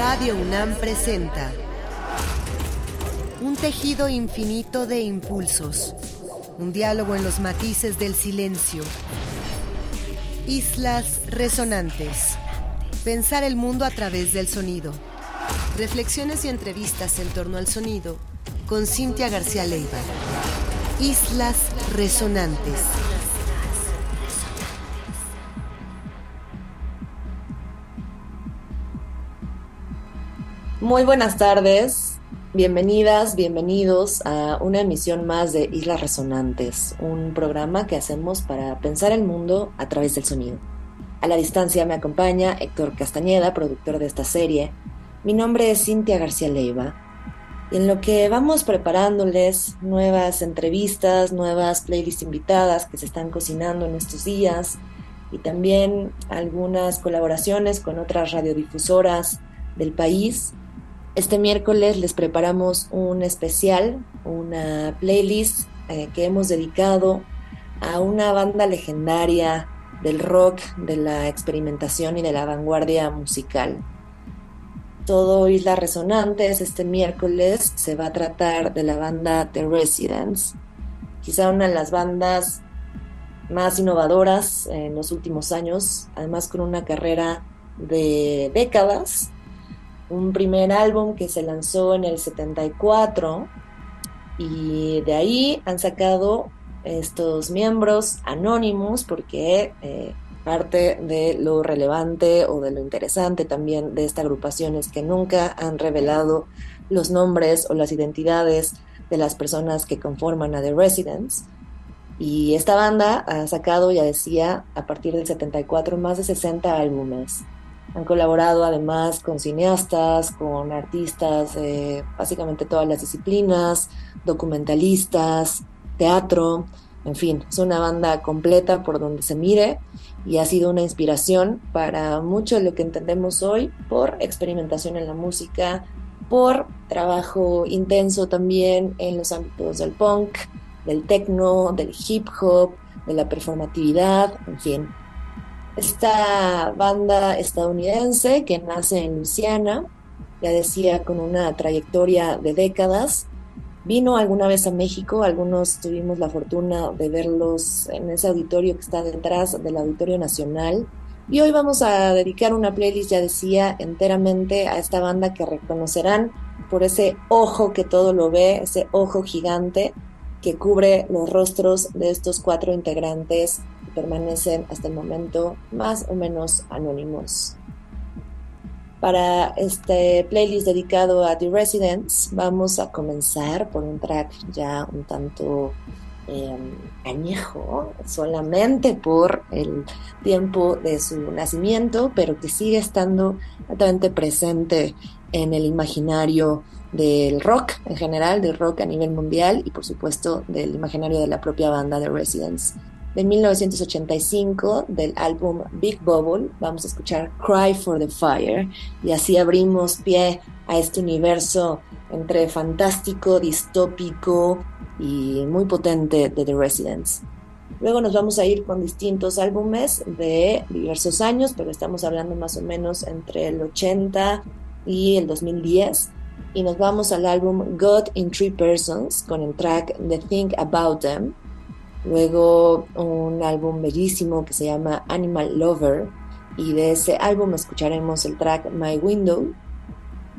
Radio UNAM presenta un tejido infinito de impulsos, un diálogo en los matices del silencio, islas resonantes, pensar el mundo a través del sonido, reflexiones y entrevistas en torno al sonido con Cintia García Leiva. Islas resonantes. Muy buenas tardes, bienvenidas, bienvenidos a una emisión más de Islas Resonantes, un programa que hacemos para pensar el mundo a través del sonido. A la distancia me acompaña Héctor Castañeda, productor de esta serie. Mi nombre es Cintia García Leiva. Y en lo que vamos preparándoles nuevas entrevistas, nuevas playlists invitadas que se están cocinando en estos días y también algunas colaboraciones con otras radiodifusoras del país, este miércoles les preparamos un especial, una playlist eh, que hemos dedicado a una banda legendaria del rock, de la experimentación y de la vanguardia musical. Todo Isla Resonantes este miércoles se va a tratar de la banda The Residents, quizá una de las bandas más innovadoras en los últimos años, además con una carrera de décadas un primer álbum que se lanzó en el 74 y de ahí han sacado estos miembros anónimos porque eh, parte de lo relevante o de lo interesante también de esta agrupación es que nunca han revelado los nombres o las identidades de las personas que conforman a The Residents. Y esta banda ha sacado, ya decía, a partir del 74 más de 60 álbumes. Han colaborado además con cineastas, con artistas de básicamente todas las disciplinas, documentalistas, teatro, en fin, es una banda completa por donde se mire y ha sido una inspiración para mucho de lo que entendemos hoy por experimentación en la música, por trabajo intenso también en los ámbitos del punk, del techno, del hip hop, de la performatividad, en fin, esta banda estadounidense que nace en Luisiana, ya decía, con una trayectoria de décadas, vino alguna vez a México, algunos tuvimos la fortuna de verlos en ese auditorio que está detrás del Auditorio Nacional. Y hoy vamos a dedicar una playlist, ya decía, enteramente a esta banda que reconocerán por ese ojo que todo lo ve, ese ojo gigante que cubre los rostros de estos cuatro integrantes permanecen hasta el momento más o menos anónimos. Para este playlist dedicado a The Residents, vamos a comenzar por un track ya un tanto em, añejo, solamente por el tiempo de su nacimiento, pero que sigue estando altamente presente en el imaginario del rock en general, del rock a nivel mundial y por supuesto del imaginario de la propia banda The Residents de 1985 del álbum Big Bubble. Vamos a escuchar Cry for the Fire y así abrimos pie a este universo entre fantástico, distópico y muy potente de The Residents. Luego nos vamos a ir con distintos álbumes de diversos años, pero estamos hablando más o menos entre el 80 y el 2010. Y nos vamos al álbum God in Three Persons con el track The Think About Them Luego un álbum bellísimo que se llama Animal Lover y de ese álbum escucharemos el track My Window.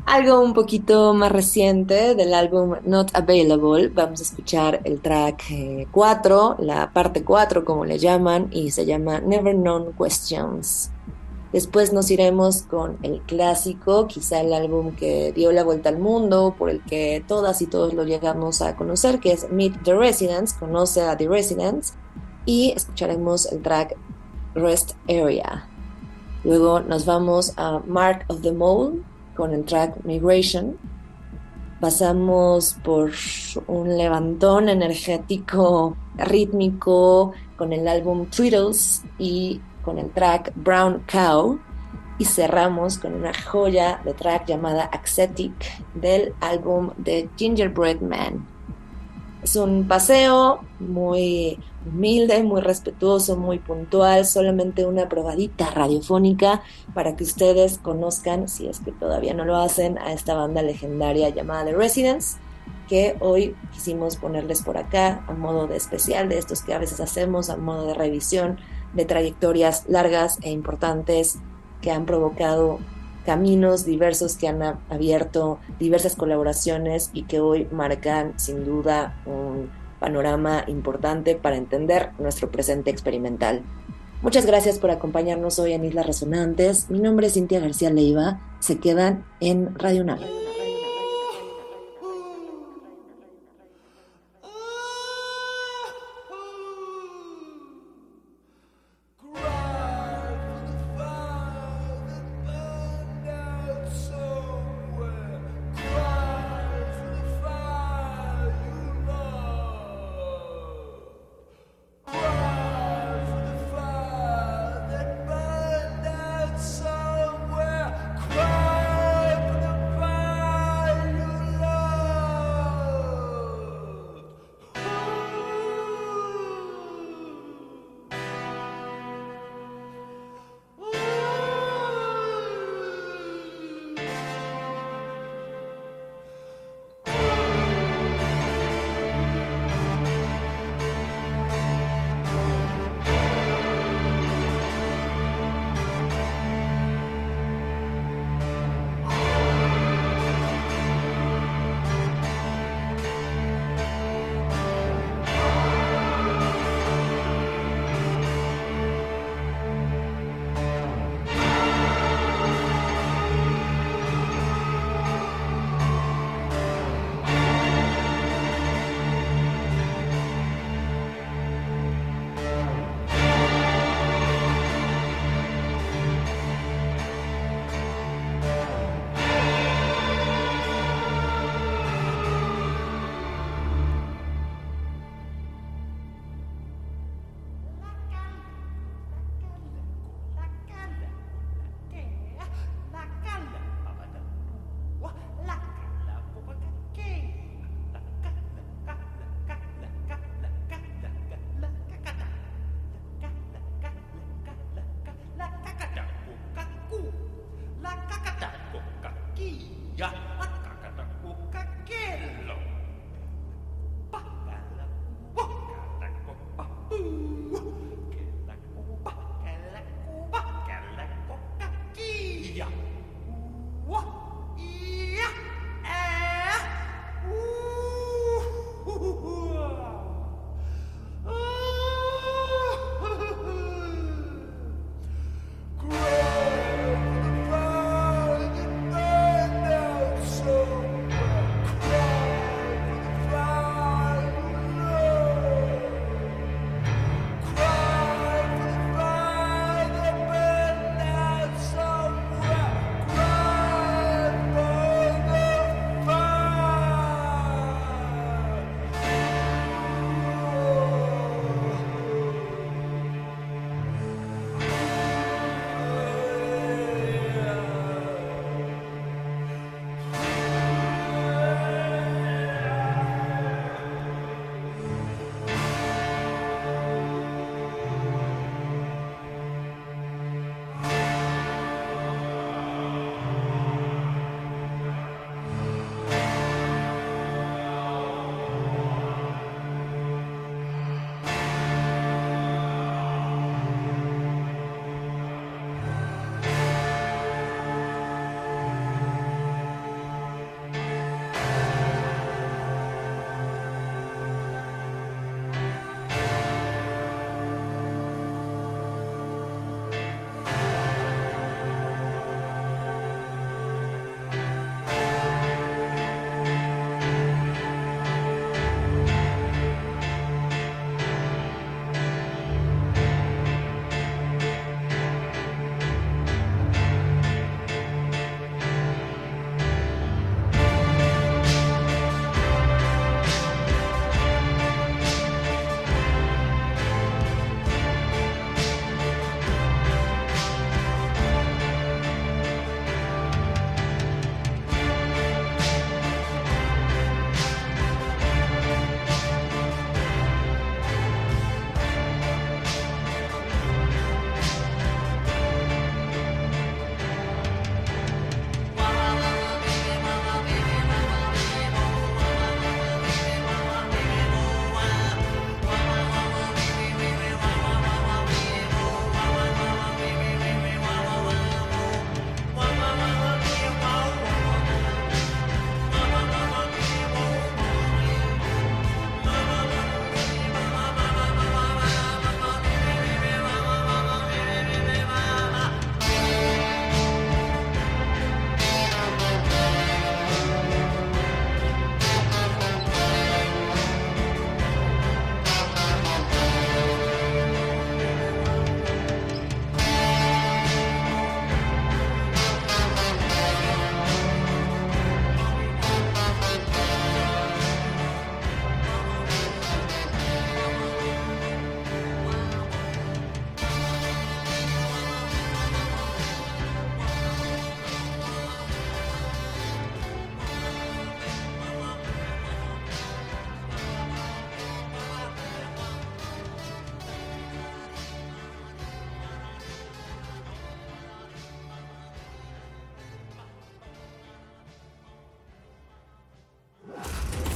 Algo un poquito más reciente del álbum Not Available, vamos a escuchar el track 4, eh, la parte 4 como le llaman, y se llama Never Known Questions. Después nos iremos con el clásico, quizá el álbum que dio la vuelta al mundo, por el que todas y todos lo llegamos a conocer, que es Meet the Residents, conoce a The Residents, y escucharemos el track Rest Area. Luego nos vamos a Mark of the Mole con el track Migration. Pasamos por un levantón energético, rítmico, con el álbum Tweedles y con el track Brown Cow y cerramos con una joya de track llamada Accetic del álbum The Gingerbread Man. Es un paseo muy humilde, muy respetuoso, muy puntual, solamente una probadita radiofónica para que ustedes conozcan, si es que todavía no lo hacen, a esta banda legendaria llamada The Residents, que hoy quisimos ponerles por acá a modo de especial de estos que a veces hacemos, a modo de revisión de trayectorias largas e importantes que han provocado caminos diversos que han abierto diversas colaboraciones y que hoy marcan sin duda un panorama importante para entender nuestro presente experimental. Muchas gracias por acompañarnos hoy en Islas Resonantes. Mi nombre es Cintia García Leiva. Se quedan en Radio Nave.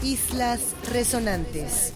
Islas Resonantes.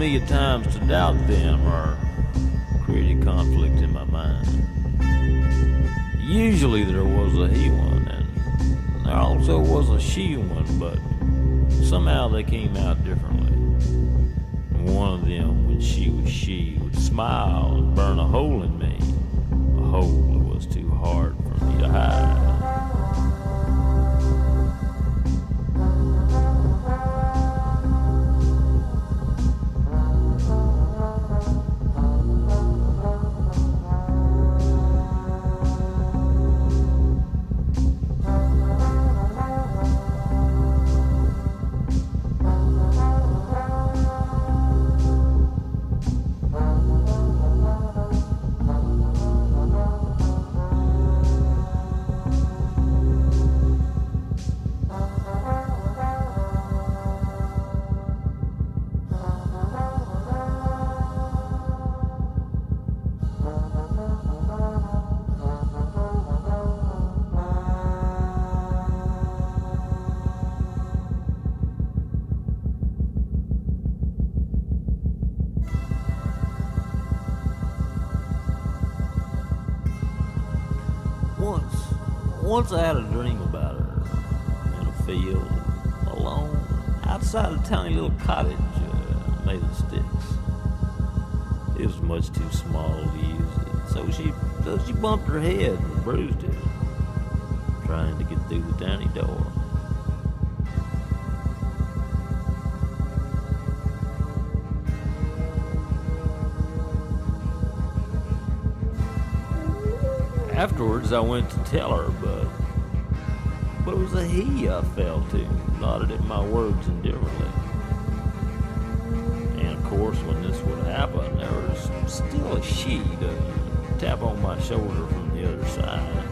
Me at times to doubt them or created conflict in my mind. Usually there was a he one, and there also was a she one, but somehow they came out differently. one of them, when she was she, would smile and burn a hole in me, a hole that was too hard for me to hide. Once I had a dream about her in a field, alone, outside a tiny little cottage uh, made of sticks. It was much too small to use it, so she, so she bumped her head and bruised it, trying to get through the tiny door. Afterwards, I went to tell her, but but it was a he I fell to, nodded at my words indifferently. And of course, when this would happen, there was still a she to tap on my shoulder from the other side.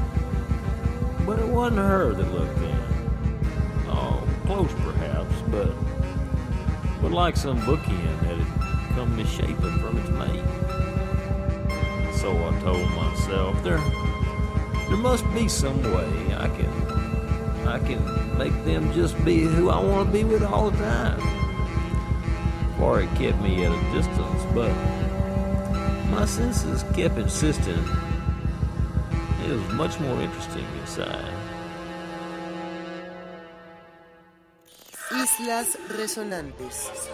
But it wasn't her that looked in. Oh, close perhaps, but but like some bookend that had come misshapen from its mate. So I told myself, there there must be some way I can I can make them just be who I want to be with all the time. Or it kept me at a distance, but my senses kept insisting it was much more interesting inside. Islas Resonantes.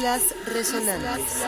Islas Resonantes.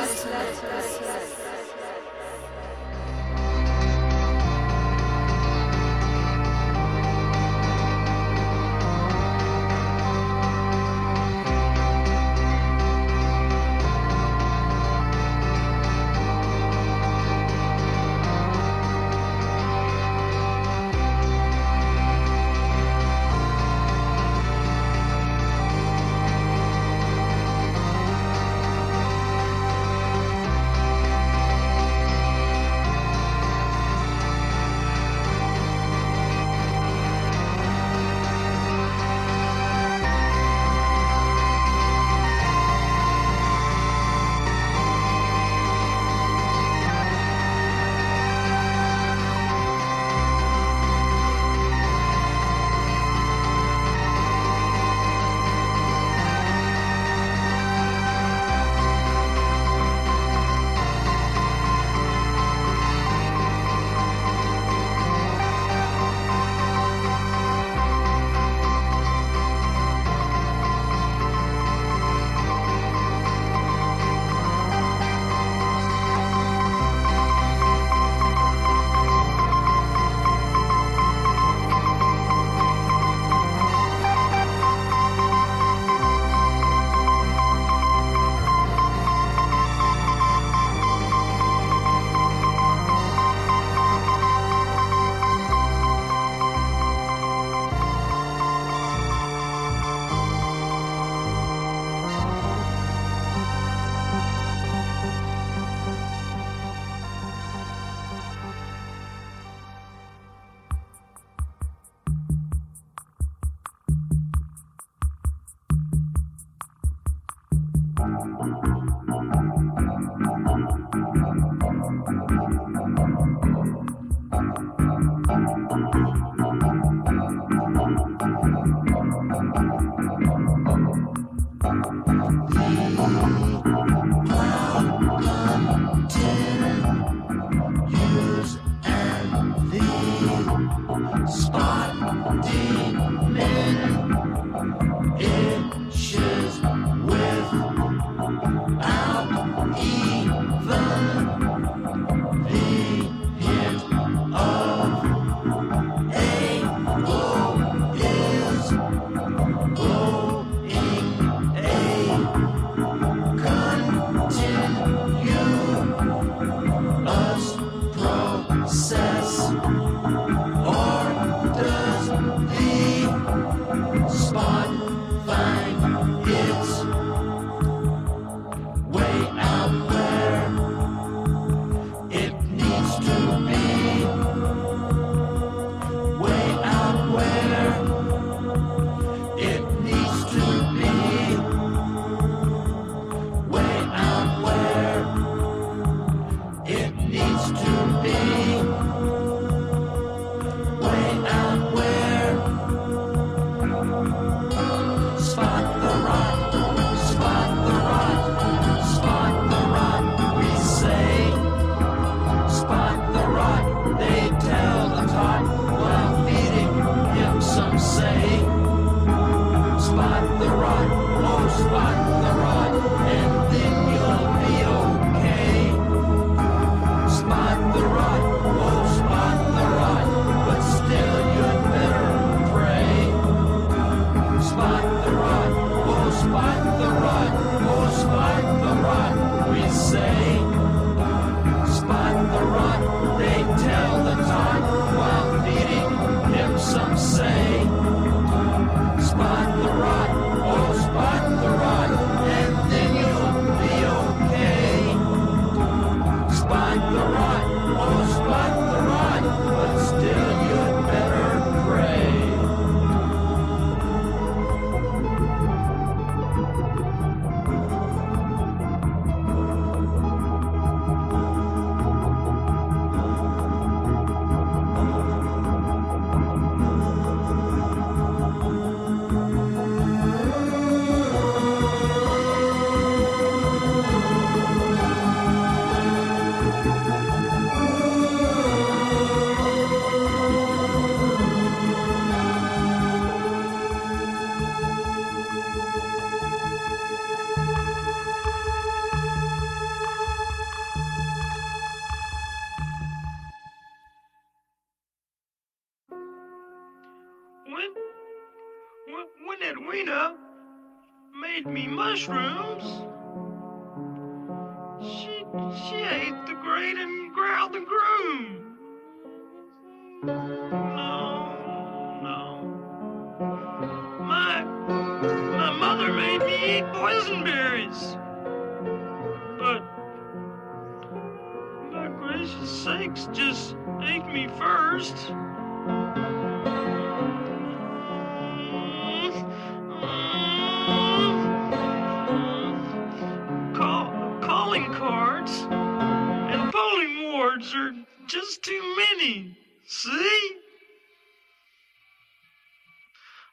See?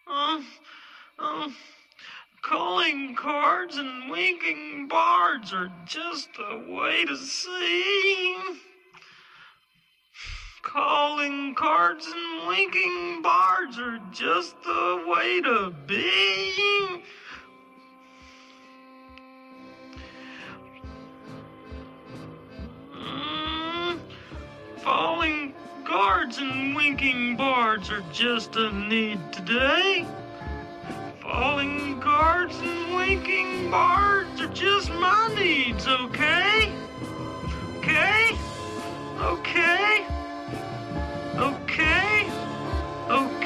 Um, um, calling cards and winking bards are just a way to see. Calling cards and winking bards are just the way to be. Mm, falling Guards and winking bards are just a need today. Falling guards and winking bards are just my needs, okay? Okay? Okay? Okay? Okay?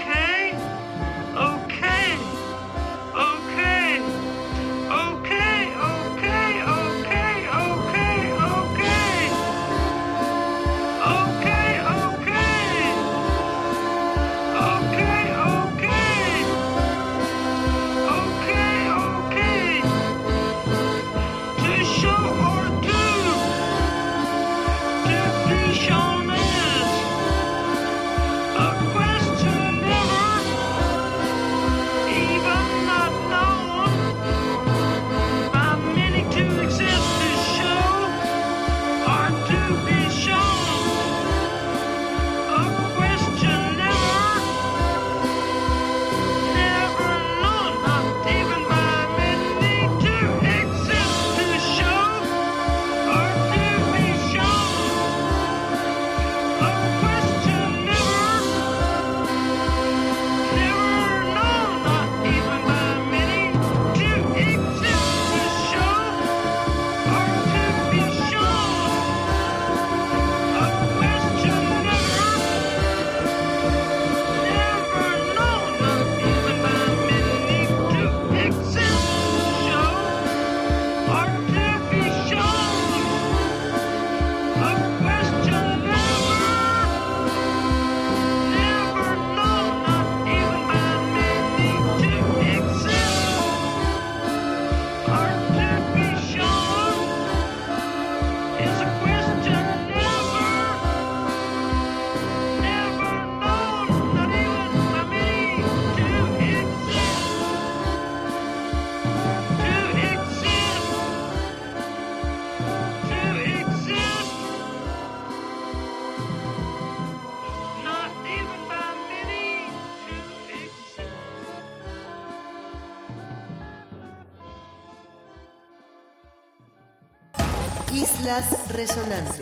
Resonancia.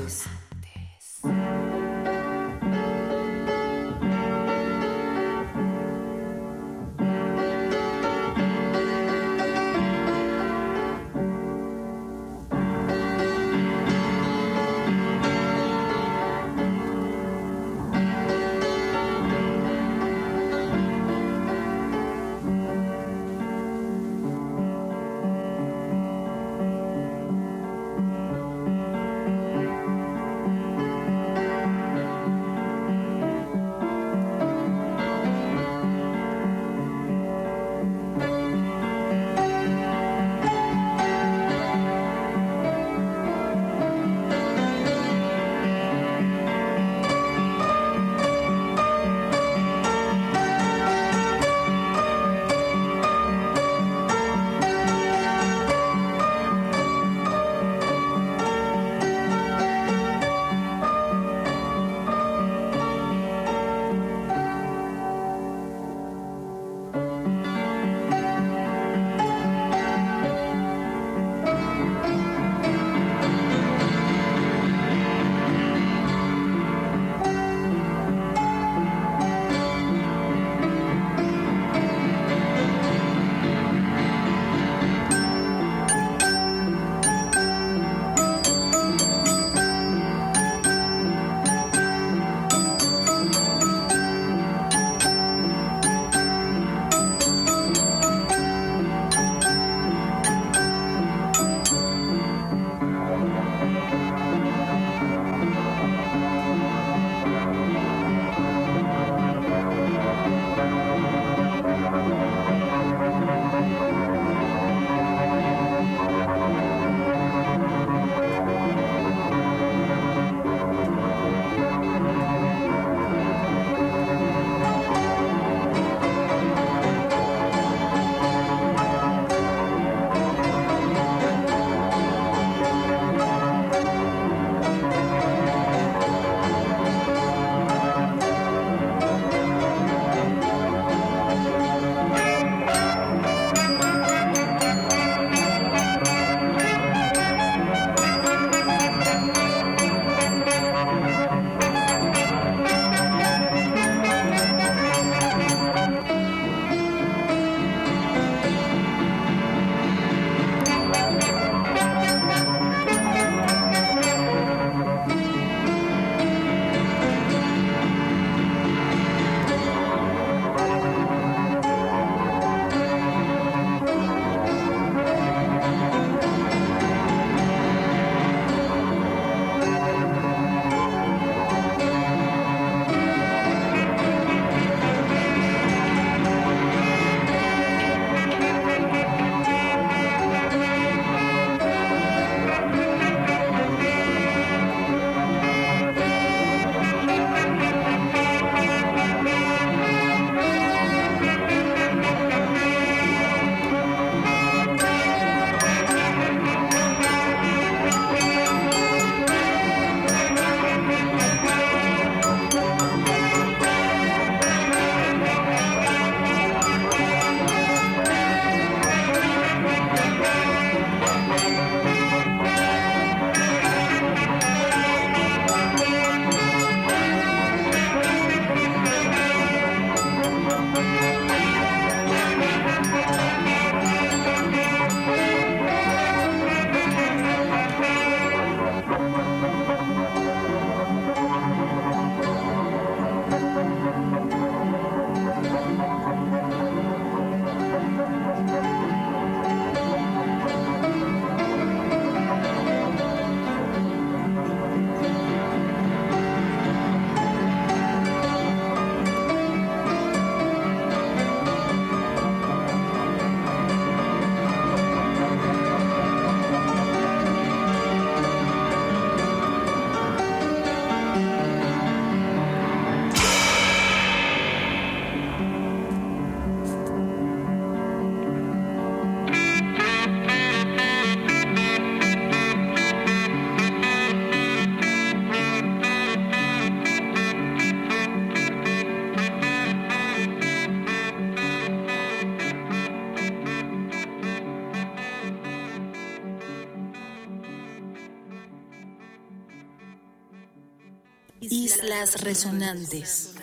Islas Resonantes.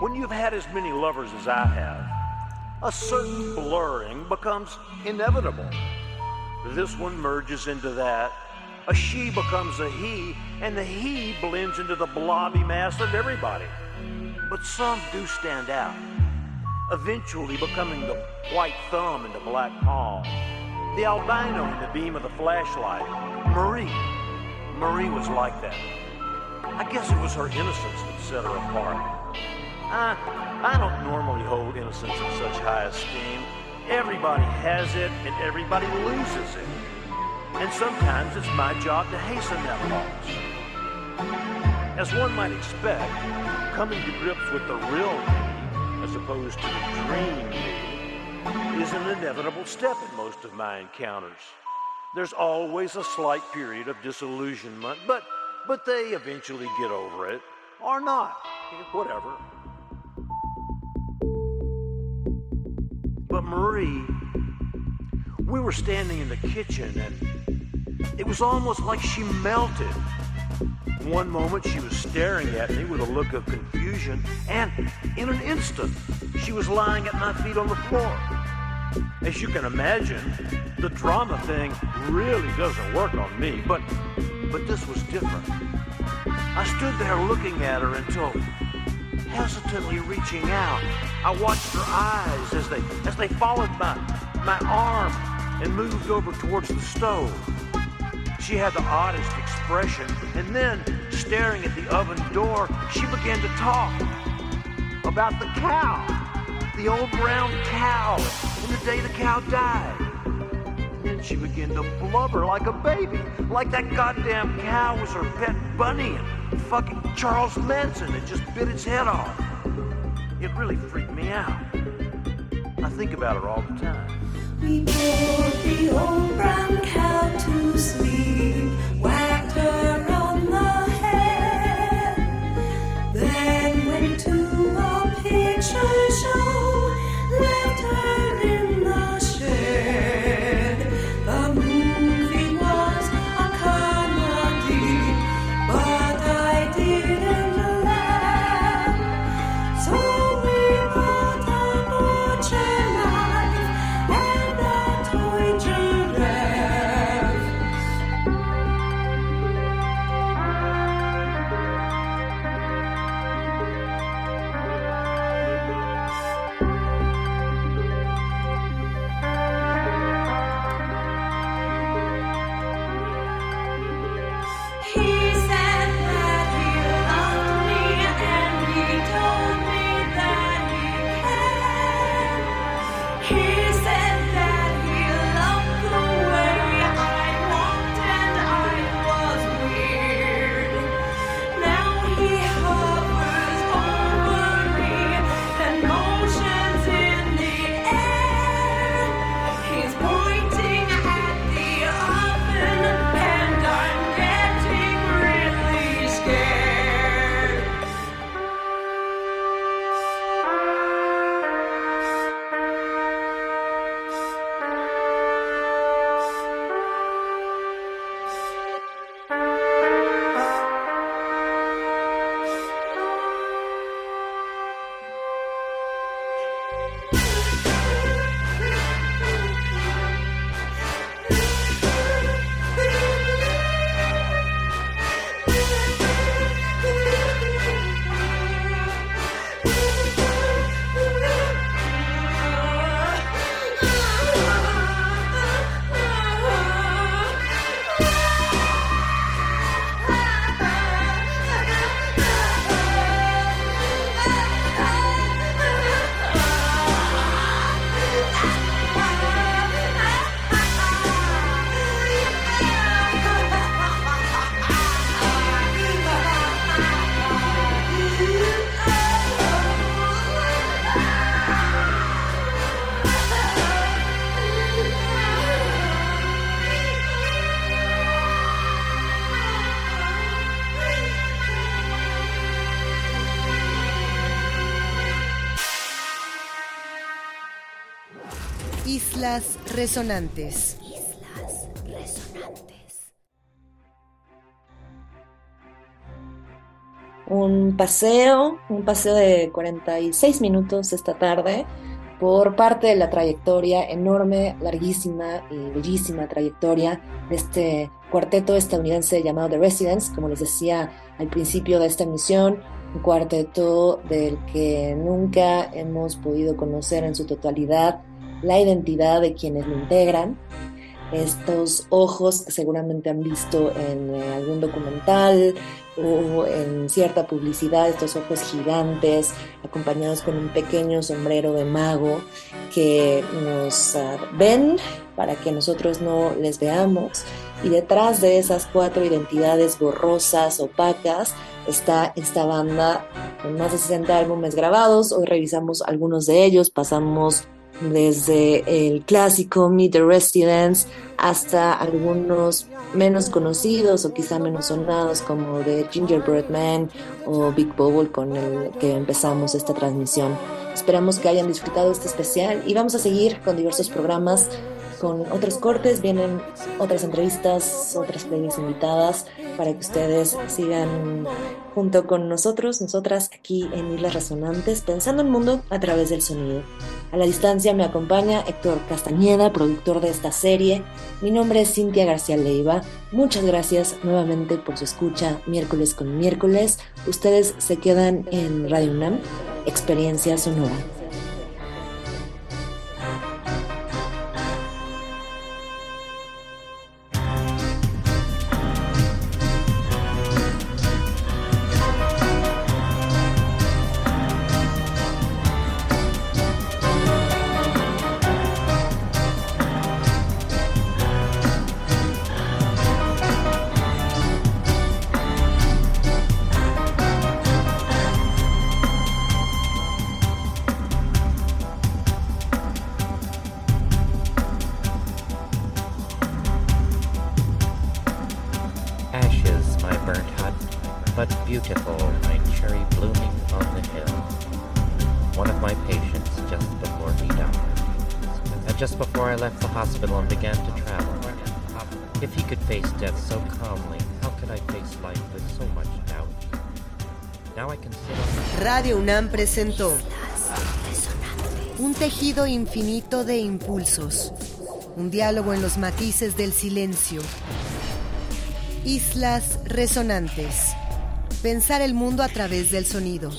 When you've had as many lovers as I have, a certain blurring becomes inevitable. This one merges into that. A she becomes a he, and the he blends into the blobby mass of everybody. But some do stand out, eventually becoming the white thumb and the black palm, the albino in the beam of the flashlight. Marie. Marie was like that. I guess it was her innocence that set her apart. I, I don't normally hold innocence in such high esteem. Everybody has it and everybody loses it. And sometimes it's my job to hasten that loss. As one might expect, coming to grips with the real me, as opposed to the dream me, is an inevitable step in most of my encounters. There's always a slight period of disillusionment, but but they eventually get over it. Or not. Whatever. Marie, we were standing in the kitchen and it was almost like she melted. One moment she was staring at me with a look of confusion, and in an instant she was lying at my feet on the floor. As you can imagine, the drama thing really doesn't work on me, but but this was different. I stood there looking at her until hesitantly reaching out. I watched her eyes as they as they followed my my arm and moved over towards the stove. She had the oddest expression, and then, staring at the oven door, she began to talk about the cow, the old brown cow, and the day the cow died. And then she began to blubber like a baby, like that goddamn cow was her pet bunny fucking Charles Manson had just bit its head off. It really freaked me out. I think about her all the time. We put the old brown cow to sleep, whacked Islas Resonantes. Un paseo, un paseo de 46 minutos esta tarde por parte de la trayectoria enorme, larguísima y bellísima trayectoria de este cuarteto estadounidense llamado The Residents, como les decía al principio de esta emisión, un cuarteto del que nunca hemos podido conocer en su totalidad la identidad de quienes lo integran. Estos ojos que seguramente han visto en eh, algún documental o en cierta publicidad, estos ojos gigantes acompañados con un pequeño sombrero de mago que nos uh, ven para que nosotros no les veamos. Y detrás de esas cuatro identidades borrosas, opacas, está esta banda con más de 60 álbumes grabados. Hoy revisamos algunos de ellos, pasamos desde el clásico Meet the Residents hasta algunos menos conocidos o quizá menos sonados como The Gingerbread Man o Big Bubble con el que empezamos esta transmisión. Esperamos que hayan disfrutado este especial y vamos a seguir con diversos programas con otros cortes, vienen otras entrevistas, otras playlists invitadas para que ustedes sigan junto con nosotros, nosotras aquí en Islas Resonantes, pensando el mundo a través del sonido. A la distancia me acompaña Héctor Castañeda, productor de esta serie. Mi nombre es Cintia García Leiva. Muchas gracias nuevamente por su escucha miércoles con miércoles. Ustedes se quedan en Radio UNAM, Experiencia Sonora. UNAM presentó un tejido infinito de impulsos, un diálogo en los matices del silencio. Islas Resonantes. Pensar el mundo a través del sonido.